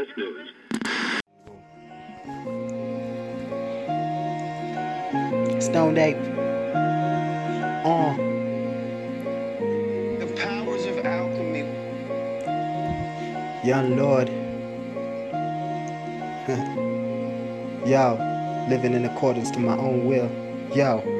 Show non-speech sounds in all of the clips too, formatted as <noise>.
CBS News. Stone Ape. Uh. The powers of alchemy. Young Lord. Yo, living in accordance to my own will. Yo.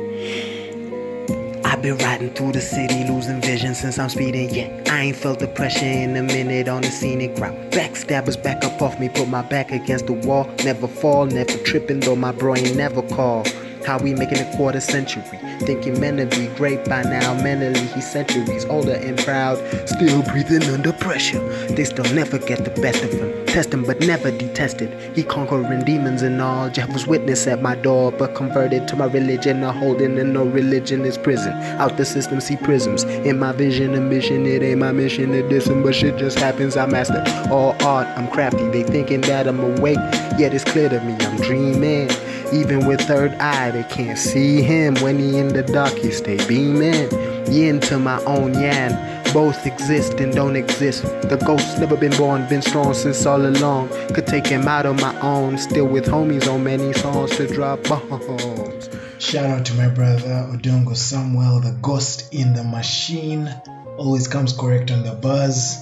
I've been riding through the city, losing vision since I'm speeding. Yeah, I ain't felt the pressure in a minute on the scenic route. Backstabbers back up off me, put my back against the wall. Never fall, never tripping, though my bro ain't never call. How we making a quarter century? Thinking men to be great by now. Mentally, he's centuries older and proud. Still breathing under pressure. They still never get the best of him. Test him, but never detested. He conquering demons and all. Jehovah's Witness at my door, but converted to my religion. A holding and no religion is prison. Out the system, see prisms. In my vision and mission, it ain't my mission to diss him, but shit just happens. I master all art. I'm crafty. They thinking that I'm awake, yet it's clear to me I'm dreaming. Even with third eye, they can't see him. When he in the dark, he stay beaming. Yin to my own yang. Both exist and don't exist. The ghost never been born, been strong since all along. Could take him out on my own. Still with homies on many songs to drop bombs. Shout out to my brother Odongo Samuel, the ghost in the machine. Always comes correct on the buzz.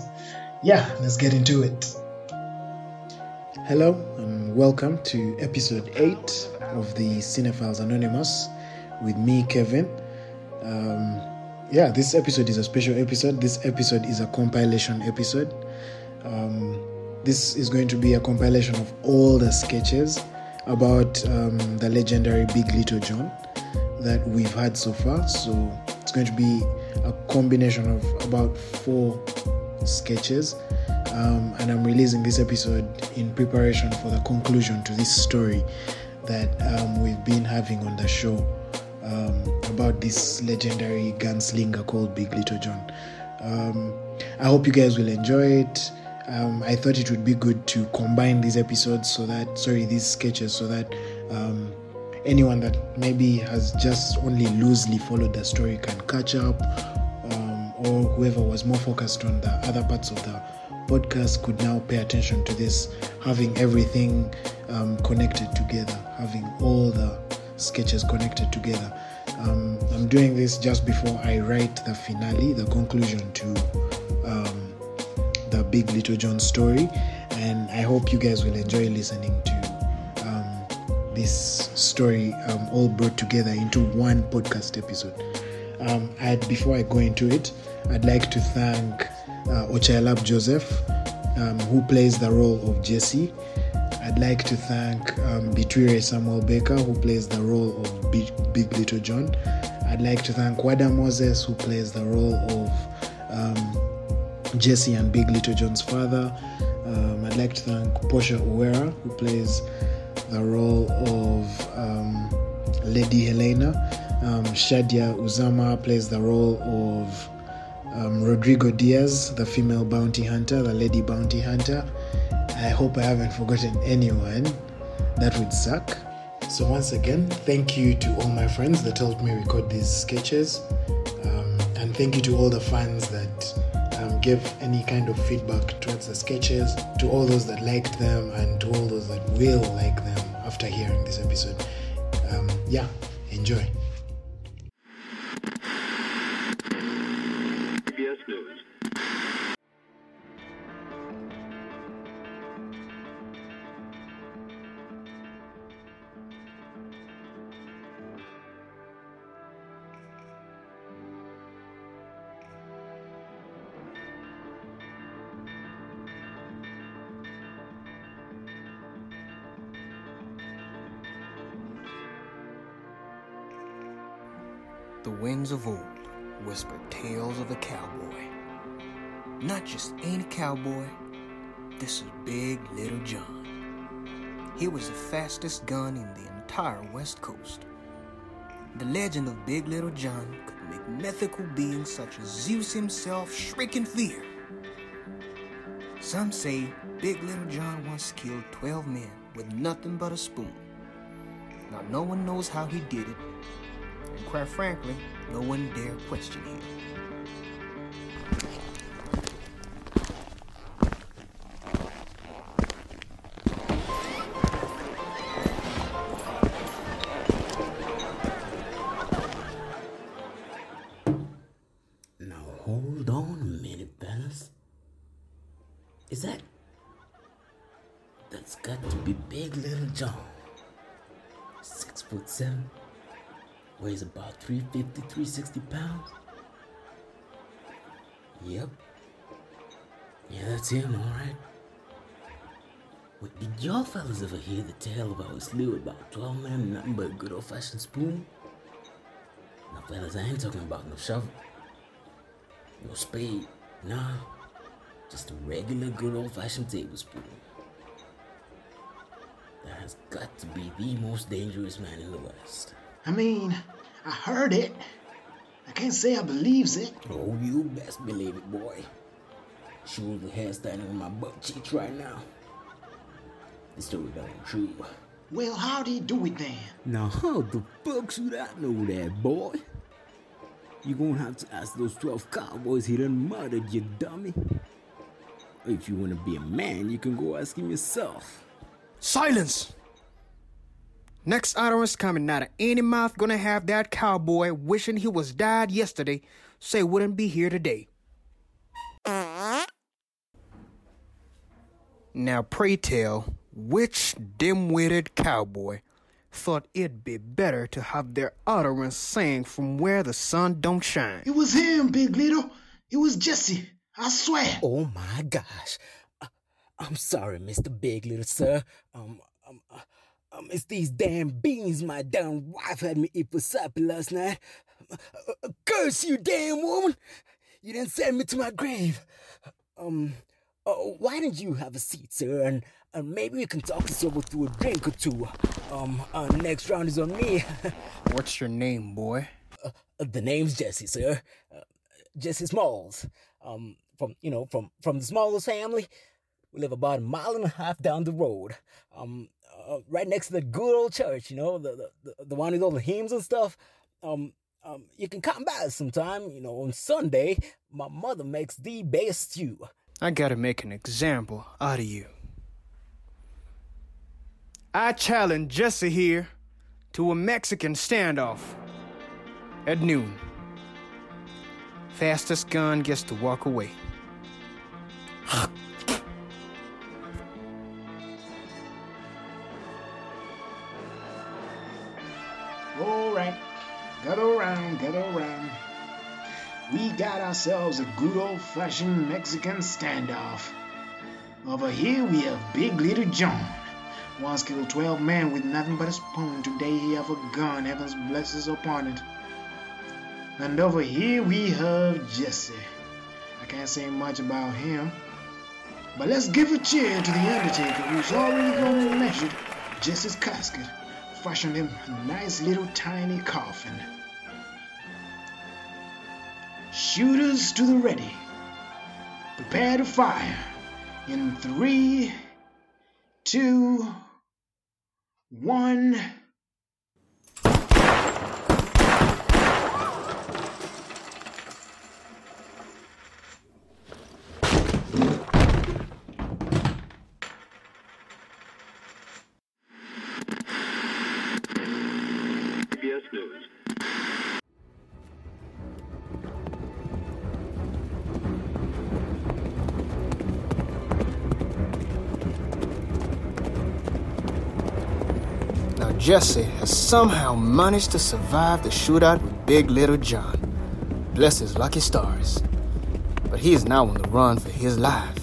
Yeah, let's get into it. Hello and welcome to episode 8 of the Cinephiles Anonymous with me, Kevin. Um, yeah, this episode is a special episode. This episode is a compilation episode. Um, this is going to be a compilation of all the sketches about um, the legendary Big Little John that we've had so far. So it's going to be a combination of about four sketches. Um, and I'm releasing this episode in preparation for the conclusion to this story that um, we've been having on the show um, about this legendary gunslinger called Big Little John. Um, I hope you guys will enjoy it. Um, I thought it would be good to combine these episodes so that, sorry, these sketches so that um, anyone that maybe has just only loosely followed the story can catch up, um, or whoever was more focused on the other parts of the podcast could now pay attention to this, having everything um, connected together, having all the sketches connected together. Um, I'm doing this just before I write the finale, the conclusion to um, the Big Little John story, and I hope you guys will enjoy listening to um, this story um, all brought together into one podcast episode. Um, I'd, before I go into it, I'd like to thank uh, Ochaelab Joseph, um, who plays the role of Jesse. I'd like to thank um, Bitwire Samuel Baker, who plays the role of Big, Big Little John. I'd like to thank Wada Moses, who plays the role of um, Jesse and Big Little John's father. Um, I'd like to thank Portia Uwera, who plays the role of um, Lady Helena. Um, Shadia Uzama plays the role of um, Rodrigo Diaz, the female bounty hunter, the lady bounty hunter. I hope I haven't forgotten anyone. That would suck. So, once again, thank you to all my friends that helped me record these sketches. Um, and thank you to all the fans that um, gave any kind of feedback towards the sketches, to all those that liked them, and to all those that will like them after hearing this episode. Um, yeah, enjoy. The winds of old whisper tales of a cowboy. Not just any cowboy, this is Big Little John. He was the fastest gun in the entire West Coast. The legend of Big Little John could make mythical beings such as Zeus himself shriek in fear. Some say Big Little John once killed 12 men with nothing but a spoon. Now, no one knows how he did it, Quite frankly, no one dare question him. Now hold on a minute, fellas. Is that that's got to be Big Little John. Six foot seven, Weighs about 350, 360 pounds. Yep. Yeah, that's him, alright. Wait, did y'all fellas ever hear the tale about a slew about 12 men, nothing but a good old fashioned spoon? Now, fellas, I ain't talking about no shovel, no spade, nah. Just a regular good old fashioned tablespoon. That has got to be the most dangerous man in the West. I mean, I heard it. I can't say I believes it. Oh, you best believe it, boy. Sure the hair standing on my butt cheeks right now. The story don't true. Well, how'd he do it then? Now how the fuck should I know that, boy? You gonna have to ask those 12 cowboys he done murdered, you dummy. If you wanna be a man, you can go ask him yourself. Silence! Next utterance coming out of any mouth gonna have that cowboy wishing he was died yesterday, say wouldn't be here today. Now pray tell, which dim-witted cowboy thought it'd be better to have their utterance sang from where the sun don't shine? It was him, Big Little. It was Jesse. I swear. Oh my gosh. Uh, I'm sorry, Mr. Big Little Sir. Um, um, uh, um, it's these damn beans my damn wife had me eat for supper last night. Uh, uh, curse you, damn woman! You didn't send me to my grave. Um, uh, why don't you have a seat, sir, and, and maybe we can talk this over through a drink or two. Um, uh, next round is on me. <laughs> What's your name, boy? uh, the name's Jesse, sir. Uh, Jesse Smalls. Um, from you know, from from the Smalls family. We live about a mile and a half down the road. Um, uh, right next to the good old church. You know, the the, the one with all the hymns and stuff. Um, um, you can come by sometime. You know, on Sunday, my mother makes the best stew. I gotta make an example out of you. I challenge Jesse here to a Mexican standoff at noon. Fastest gun gets to walk away. Gather around, gather around. We got ourselves a good old fashioned Mexican standoff. Over here we have Big Little John. Once killed 12 men with nothing but a spoon. Today he have a gun. Heaven's blessings upon it. And over here we have Jesse. I can't say much about him. But let's give a cheer to the Undertaker who's already gone and measured Jesse's casket. Fashioned him a nice little tiny coffin. Shooters to the ready. Prepare to fire. In three, two, one. Jesse has somehow managed to survive the shootout with Big Little John. Bless his lucky stars. But he is now on the run for his life.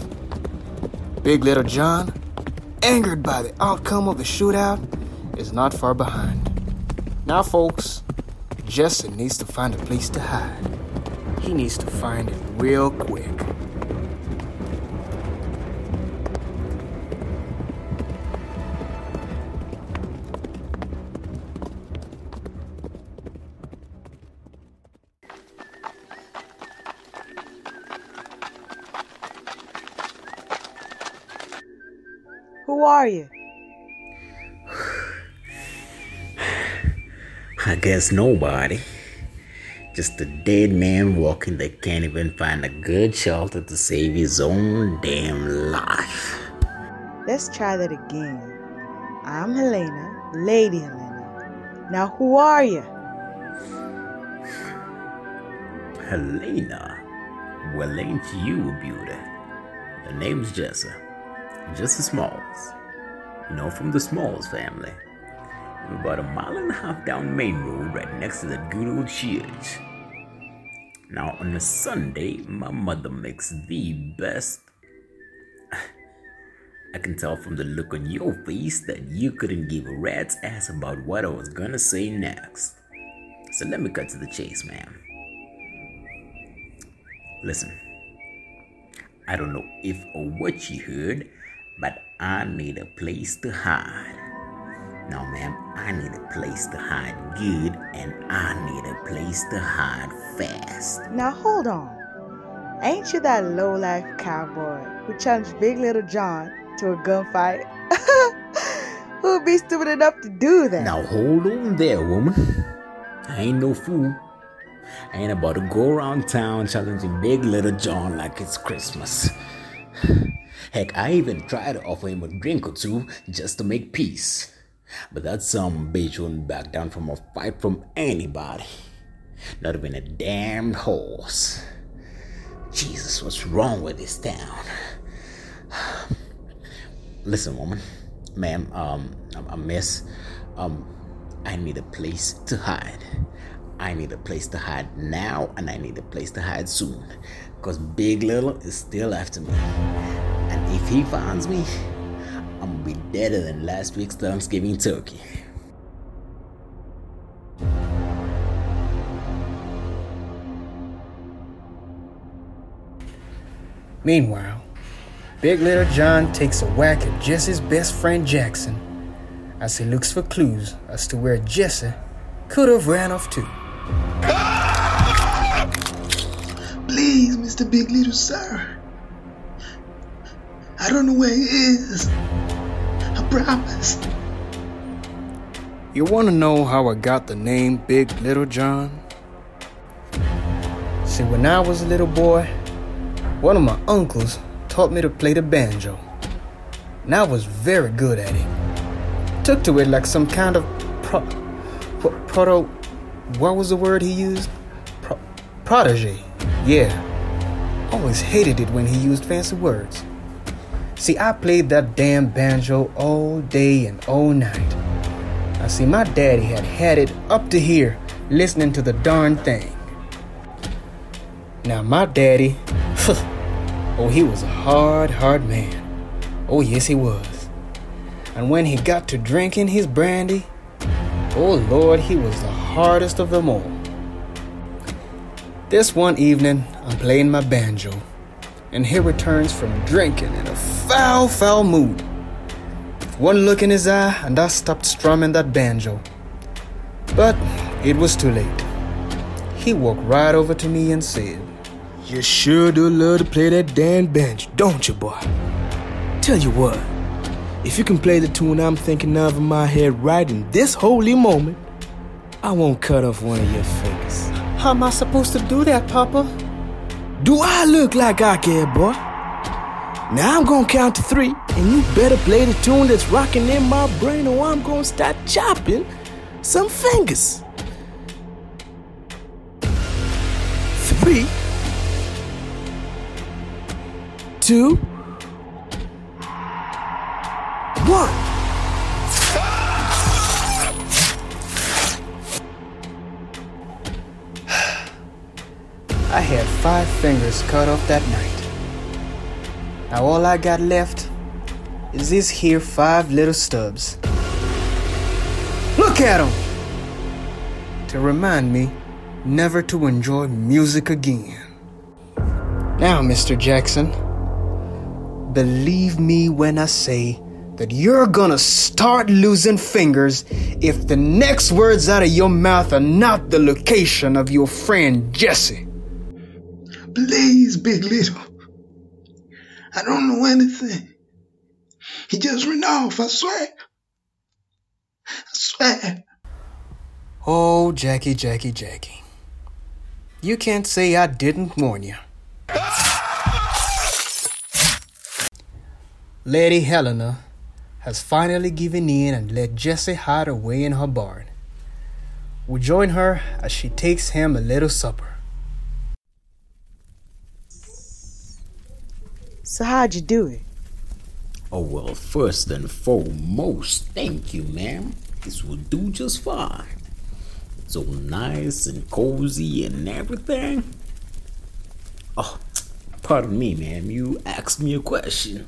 Big Little John, angered by the outcome of the shootout, is not far behind. Now, folks, Jesse needs to find a place to hide. He needs to find it real quick. Guess nobody. Just a dead man walking that can't even find a good shelter to save his own damn life. Let's try that again. I'm Helena, Lady Helena. Now, who are you? Helena, well, ain't you a beauty? The name's Jesse. Jesse Smalls. You know, from the Smalls family. About a mile and a half down Main Road, right next to that good old church. Now, on a Sunday, my mother makes the best. I can tell from the look on your face that you couldn't give a rat's ass about what I was gonna say next. So let me cut to the chase, ma'am. Listen, I don't know if or what you heard, but I need a place to hide. Now, ma'am, I need a place to hide good, and I need a place to hide fast. Now hold on. Ain't you that low life cowboy who challenged Big Little John to a gunfight? <laughs> Who'd be stupid enough to do that? Now, hold on there, woman. I ain't no fool. I ain't about to go around town challenging Big Little John like it's Christmas. <sighs> Heck, I even tried to offer him a drink or two just to make peace. But that some bitch wouldn't back down from a fight from anybody. Not even a damned horse. Jesus, what's wrong with this town? <sighs> Listen, woman, ma'am, um, I miss, um, I need a place to hide. I need a place to hide now, and I need a place to hide soon. Because Big Little is still after me. And if he finds me, I'm gonna be deader than last week's Thanksgiving turkey. Meanwhile, Big Little John takes a whack at Jesse's best friend Jackson as he looks for clues as to where Jesse could have ran off to. Please, Mr. Big Little Sir. I don't know where he is. Promise. You want to know how I got the name Big Little John? See, when I was a little boy, one of my uncles taught me to play the banjo. And I was very good at it. Took to it like some kind of pro, pro, proto. What was the word he used? Pro, protege. Yeah. Always hated it when he used fancy words. See, I played that damn banjo all day and all night. I see, my daddy had had it up to here listening to the darn thing. Now, my daddy, oh, he was a hard, hard man. Oh, yes, he was. And when he got to drinking his brandy, oh, Lord, he was the hardest of them all. This one evening, I'm playing my banjo, and he returns from drinking in a foul, foul mood. One look in his eye, and I stopped strumming that banjo. But it was too late. He walked right over to me and said, You sure do love to play that damn banjo, don't you, boy? Tell you what, if you can play the tune I'm thinking of in my head right in this holy moment, I won't cut off one of your fingers. How am I supposed to do that, Papa? Do I look like I care, boy? Now I'm gonna count to three, and you better play the tune that's rocking in my brain, or I'm gonna start chopping some fingers. Three, two, one. Five fingers cut off that night. Now all I got left is these here five little stubs. Look at 'em! To remind me never to enjoy music again. Now, Mr. Jackson, believe me when I say that you're gonna start losing fingers if the next words out of your mouth are not the location of your friend Jesse. Please, Big Little. I don't know anything. He just ran off, I swear. I swear. Oh, Jackie, Jackie, Jackie. You can't say I didn't warn you. Lady Helena has finally given in and let Jesse hide away in her barn. We join her as she takes him a little supper. So how'd you do it? Oh, well, first and foremost, thank you, ma'am. This will do just fine. So nice and cozy and everything. Oh, pardon me, ma'am. You asked me a question.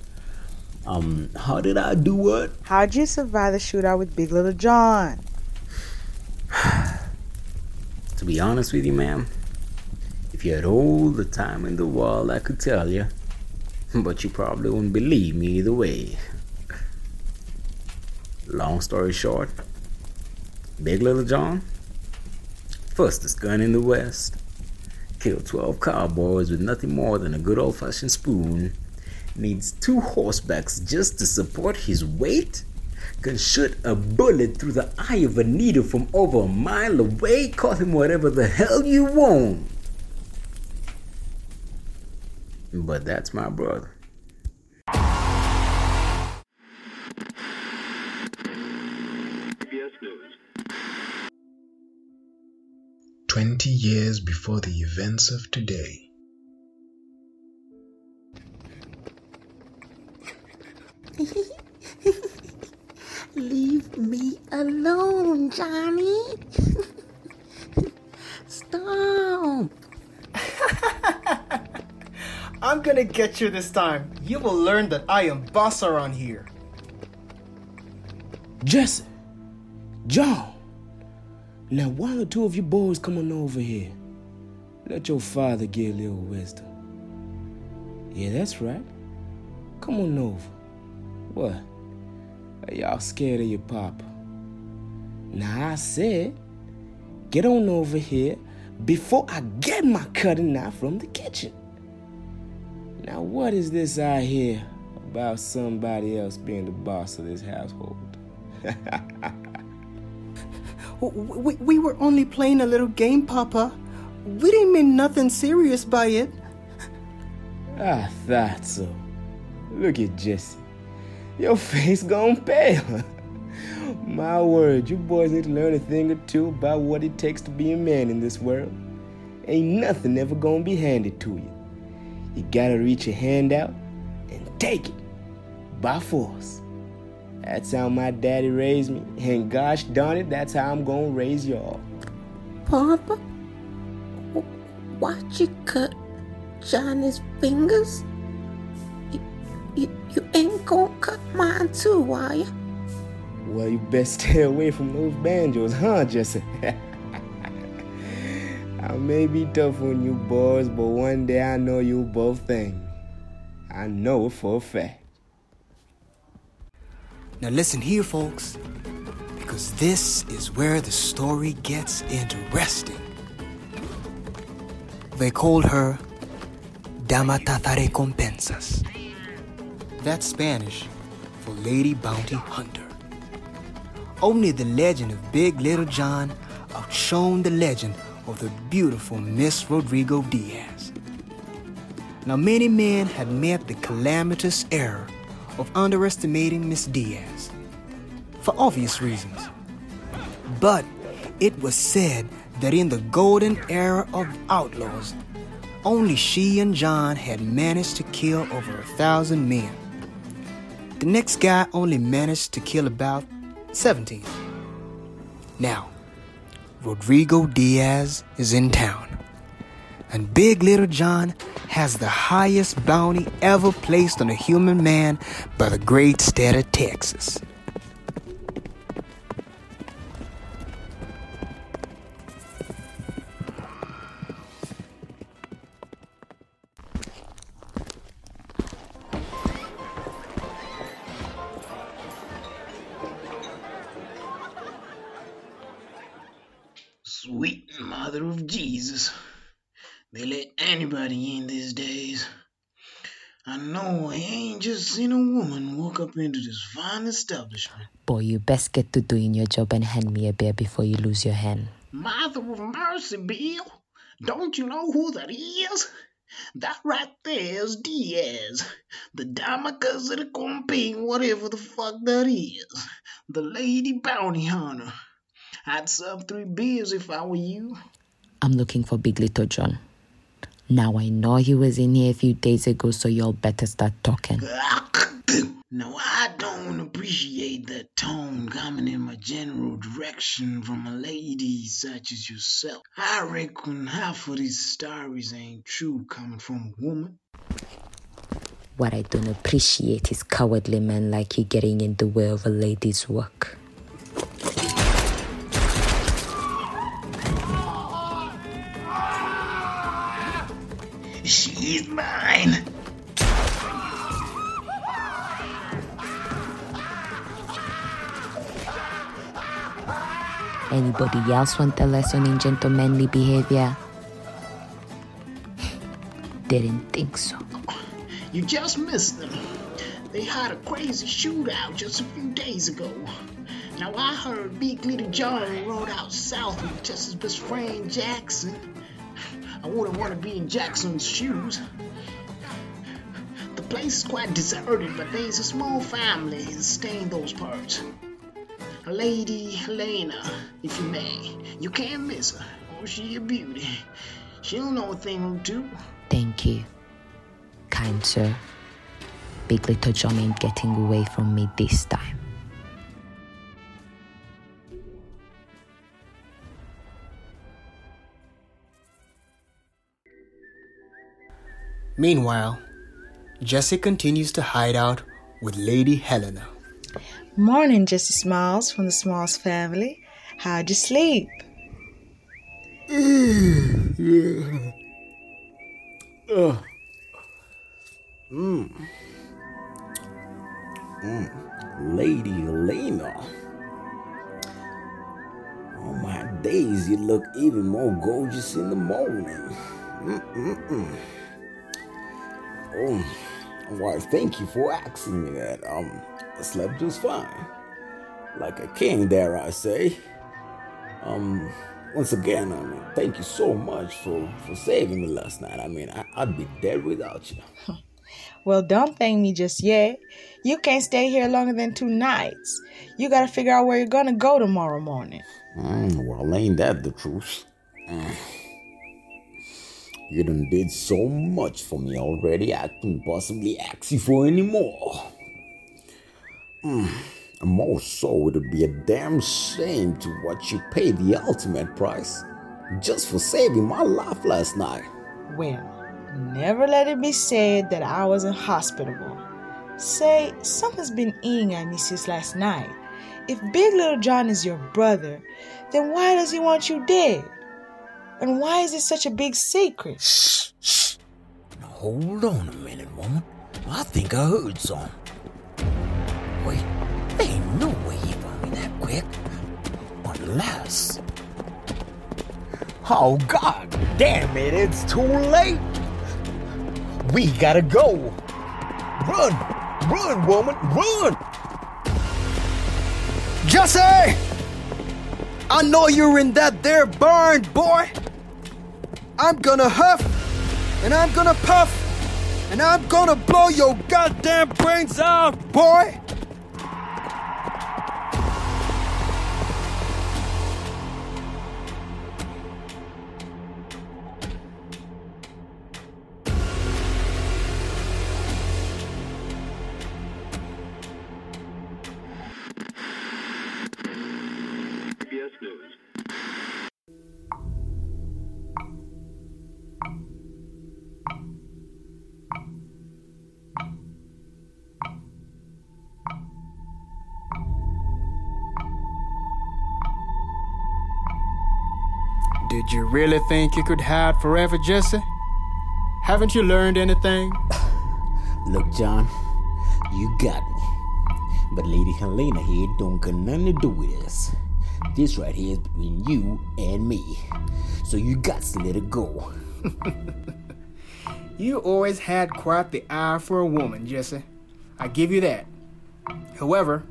Um, how did I do what? How'd you survive the shootout with Big Little John? <sighs> To be honest with you, ma'am, if you had all the time in the world, I could tell you. <laughs> But you probably wouldn't believe me either way. Long story short, Big Little John, fastest gun in the West, killed 12 cowboys with nothing more than a good old fashioned spoon, needs two horsebacks just to support his weight, can shoot a bullet through the eye of a needle from over a mile away, call him whatever the hell you want. But that's my brother. Twenty years before the events of today. <laughs> Leave me alone, Johnny. <laughs> Stop. I'm gonna get you this time. You will learn that I am boss around here. Jesse, John. Now, why don't two of you boys come on over here? Let your father get a little wisdom. Yeah, that's right. Come on over. What? Are y'all scared of your papa? Now, I said, get on over here before I get my cutting knife from the kitchen. Now, what is this I hear about somebody else being the boss of this household? <laughs> We, we were only playing a little game, Papa. We didn't mean nothing serious by it. <laughs> I thought so. Look at Jesse. Your face gone pale. <laughs> My word, you boys need to learn a thing or two about what it takes to be a man in this world. Ain't nothing ever gonna be handed to you. You gotta reach your hand out and take it by force. That's how my daddy raised me, and gosh darn it, that's how I'm gonna raise y'all. Papa, why'd you cut Johnny's fingers? You, you, you ain't gonna cut mine too, are you? Well, you best stay <laughs> away from those banjos, huh, Jesse? <laughs> I may be tough on you boys, but one day I know you'll both thank me. I know it for a fact. Now listen here, folks, because this is where the story gets interesting. They called her Dama Tata Recompensas. That's Spanish for Lady Bounty Hunter. Only the legend of Big Little John outshone the legend of the beautiful Miss Rodrigo Diaz. Now, many men had made the calamitous error of underestimating Miss Diaz for obvious reasons. But it was said that in the golden era of outlaws, only she and John had managed to kill over a thousand men. The next guy only managed to kill about 17. Now, Rodrigo Diaz is in town, and Big Little John has the highest bounty ever placed on a human man by the great state of Texas. Establishment. Boy, you best get to doing your job and hand me a beer before you lose your hand. Mother of mercy, Bill. Don't you know who that is? That right there is Diaz. The Damacas of the Comping, whatever the fuck that is. The lady bounty hunter. I'd serve three beers if I were you. I'm looking for Big Little John. Now I know he was in here a few days ago, so y'all better start talking. Now, I don't appreciate that tone coming in my general direction from a lady such as yourself. I reckon half of these stories ain't true coming from a woman. What I don't appreciate is cowardly men like you getting in the way of a lady's work. She's mine. Anybody else want a lesson in gentlemanly behavior? <laughs> Didn't think so. You just missed them. They had a crazy shootout just a few days ago. Now I heard Big Little John rode out south with just his best friend Jackson. I wouldn't want to be in Jackson's shoes. The place is quite deserted, but there's a small family staying those parts. A lady Helena, if you may. You can't miss her. Oh, she a beauty. She'll know a thing or two. Thank you, kind sir. Big Little John ain't getting away from me this time. Meanwhile, Jesse continues to hide out with Lady Helena. Morning, Jesse Smiles from the Smiles family. How'd you sleep? Ugh. <sighs> Mm. Mm. Lady Lena. On my days, you look even more gorgeous in the morning. Mm-mm-mm. Oh, why, thank you for asking me that. Um, slept just fine. Like a king, dare I say. Um, once again, I mean, thank you so much for, for saving me last night. I mean, I, I'd be dead without you. <laughs> Well, don't thank me just yet. You can't stay here longer than two nights. You gotta figure out where you're gonna go tomorrow morning. Mm, well, ain't that the truth? Mm. You done did so much for me already, I couldn't possibly ask you for any more. Mm. And more so, it'd be a damn shame to watch you pay the ultimate price just for saving my life last night. Well, never let it be said that I wasn't hospitable. Say, something's been eating at me since last night. If Big Little John is your brother, then why does he want you dead? And why is it such a big secret? Shh, shh. Now hold on a minute, woman. I think I heard some. There ain't no way he found me that quick. Unless. Oh, god damn it, it's too late. We gotta go. Run, run, woman, run. Jesse! I know you're in that there barn, boy. I'm gonna huff, and I'm gonna puff, and I'm gonna blow your goddamn brains out, boy. Did you really think you could hide forever, Jesse? Haven't you learned anything? <laughs> Look, John, you got me. But Lady Helena here don't got nothing to do with this. This right here is between you and me. So you got to let it go. <laughs> You always had quite the eye for a woman, Jesse. I give you that. However,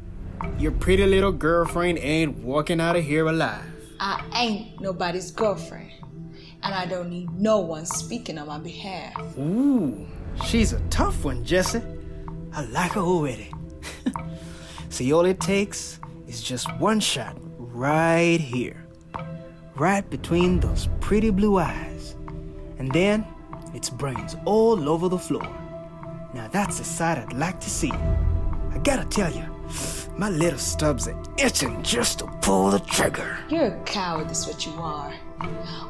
your pretty little girlfriend ain't walking out of here alive. I ain't nobody's girlfriend, and I don't need no one speaking on my behalf. Ooh, she's a tough one, Jesse. I like her already. <laughs> See, all it takes is just one shot right here, right between those pretty blue eyes. And then its brains all over the floor. Now that's a sight I'd like to see. I gotta tell you, my little stubs are itching just to pull the trigger. You're a coward, is what you are.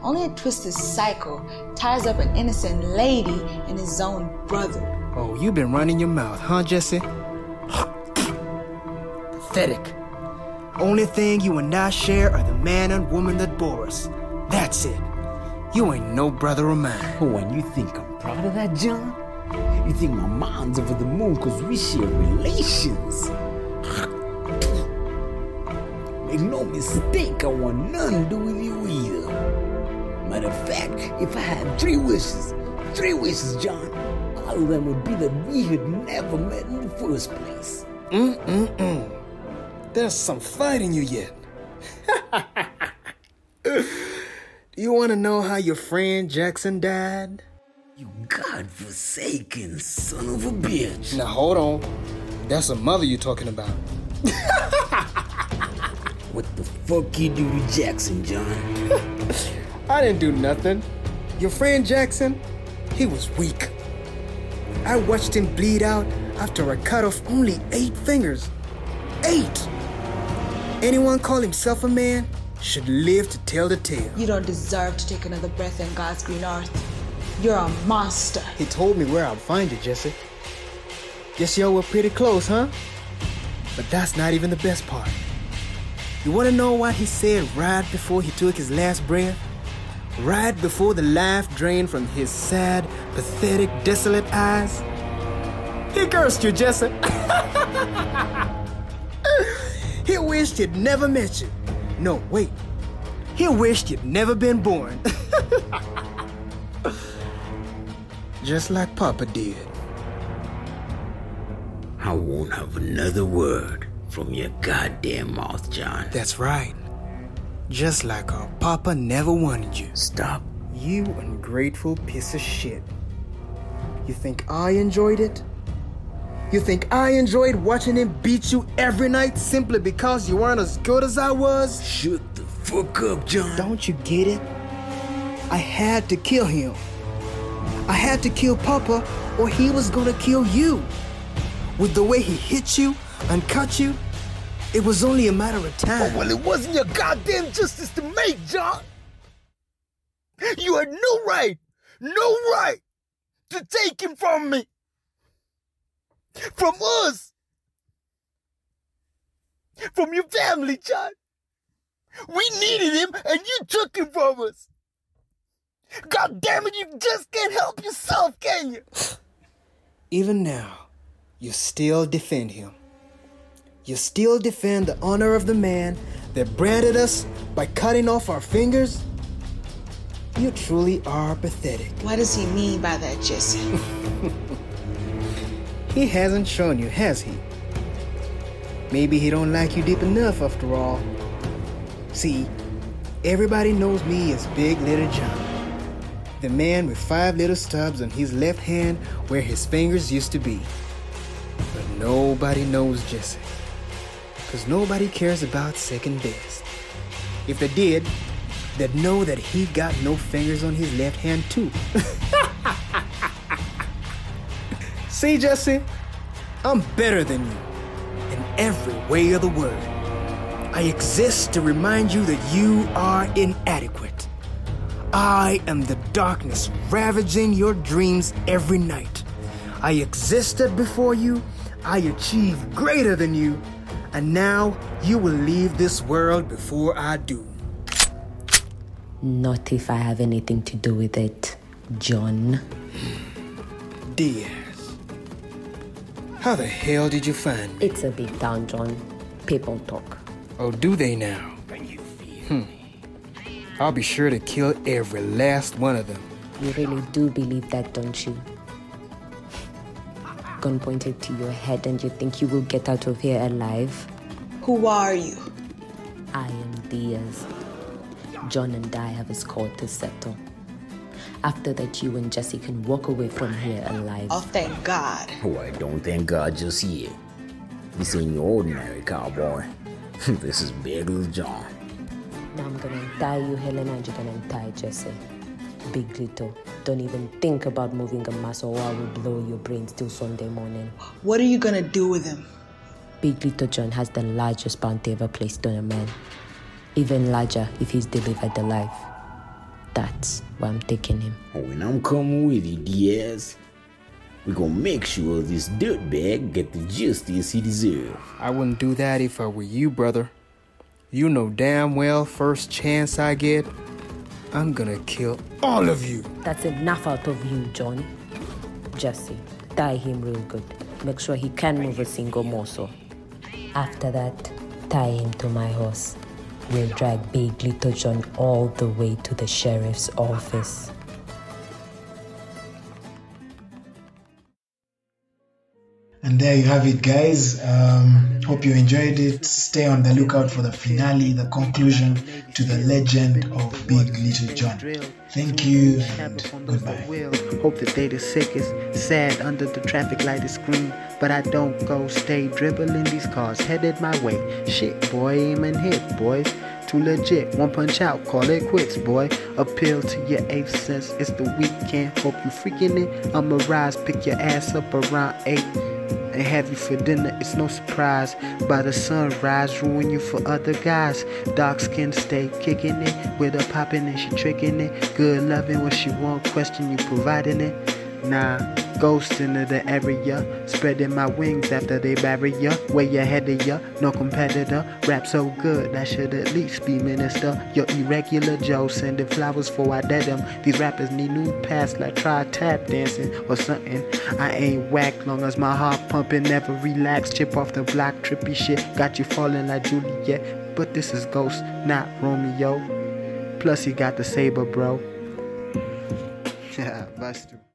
Only a twisted psycho ties up an innocent lady and his own brother. Oh, you've been running your mouth, huh, Jesse? <laughs> Pathetic. Only thing you and I share are the man and woman that bore us. That's it. You ain't no brother of mine. Oh, and you think I'm proud of that, John? You think my mind's over the moon because we share relations? <laughs> Make no mistake, I want nothing to do with you either. Matter of fact, if I had three wishes, three wishes, John, all of them would be that we had never met in the first place. Mm-mm-mm. There's some fight in you yet. Do <laughs> you want to know how your friend Jackson died? You godforsaken son of a bitch. Now hold on. That's a mother you're talking about. <laughs> What the fuck you do to Jackson, John? <laughs> I didn't do nothing. Your friend Jackson, he was weak. I watched him bleed out after I cut off only eight fingers. Eight! Anyone call himself a man should live to tell the tale. You don't deserve to take another breath in God's green earth. You're a monster. He told me where I'd find you, Jesse. Guess y'all were pretty close, huh? But that's not even the best part. You wanna know what he said right before he took his last breath? Right before the life drained from his sad, pathetic, desolate eyes? He cursed you, Jesse. <laughs> he wished he'd never met you. No, wait. He wished you'd never been born. <laughs> Just like Papa did. I won't have another word from your goddamn mouth, John. That's right. Just like our Papa never wanted you. Stop. You ungrateful piece of shit. You think I enjoyed it? You think I enjoyed watching him beat you every night simply because you weren't as good as I was? Shut the fuck up, John. Don't you get it? I had to kill him. I had to kill Papa, or he was gonna kill you. With the way he hit you and cut you, it was only a matter of time. Oh, well, it wasn't your goddamn justice to make, John. You had no right, no right to take him from me. From us. From your family, John. We needed him and you took him from us. God damn it, you just can't help yourself, can you? Even now, you still defend him. You still defend the honor of the man that branded us by cutting off our fingers? You truly are pathetic. What does he mean by that, Jesse? <laughs> He hasn't shown you, has he? Maybe he don't like you deep enough after all. See, everybody knows me as Big Little John. The man with five little stubs on his left hand where his fingers used to be. But nobody knows Jesse. Because nobody cares about second best. If they did, they'd know that he got no fingers on his left hand too. <laughs> See, Jesse, I'm better than you in every way of the word. I exist to remind you that you are inadequate. I am the darkness ravaging your dreams every night. I existed before you, I achieved greater than you, and now you will leave this world before I do. Not if I have anything to do with it, John. Diaz. How the hell did you find me? It's a big town, John. People talk. Oh, do they now? Hmm. I'll be sure to kill every last one of them. You really do believe that, don't you? Gun pointed to your head, and you think you will get out of here alive? Who are you? I am Diaz. John and I have a score to settle. After that, you and Jesse can walk away from here alive. Oh, thank God. Oh, I don't thank God just yet. This ain't your ordinary cowboy. <laughs> this is Big Little John. Now I'm gonna tie you, Helen, and you're gonna tie Jesse. Big Little. Don't even think about moving a muscle or I will blow your brains till Sunday morning. What are you gonna do with him? Big Little John has the largest bounty ever placed on a man. Even larger if he's delivered alive. That's why I'm taking him. When I'm coming with you, Diaz, we gonna make sure this dirtbag get the justice he deserves. I wouldn't do that if I were you, brother. You know damn well, first chance I get, I'm gonna kill all of you. That's enough out of you, John. Jesse, tie him real good. Make sure he can't move a single muscle. After that, tie him to my horse. We'll drag Big Little John all the way to the sheriff's office. And there you have it, guys. Um, hope you enjoyed it. Stay on the lookout for the finale, the conclusion to the legend of Big Little John. Thank you and goodbye. Hope that they the sickest, sad under the traffic light is green. But I don't go stay dribbling these cars headed my way. Shit, boy, aim and hit, boys. Too legit, one punch out, call it quits, boy. Appeal to your eighth sense, it's the weekend. Hope you freaking it. I'ma rise, pick your ass up around eight and have you for dinner. It's no surprise. By the sunrise, ruin you for other guys. Dark skin stay kicking it with her popping and she tricking it. Good loving when she won't question you providing it. Nah, ghost into the area, spreading my wings after they bury ya. Way ahead of ya, no competitor. Rap so good, I should at least be minister. Your irregular Joe sending flowers for I dead them. These rappers need new paths like try tap dancing or something. I ain't whack long as my heart pumping, never relax. Chip off the block, trippy shit. Got you falling like Juliet. But this is Ghost, not Romeo. Plus, he got the saber, bro. <laughs> Yeah, Buster.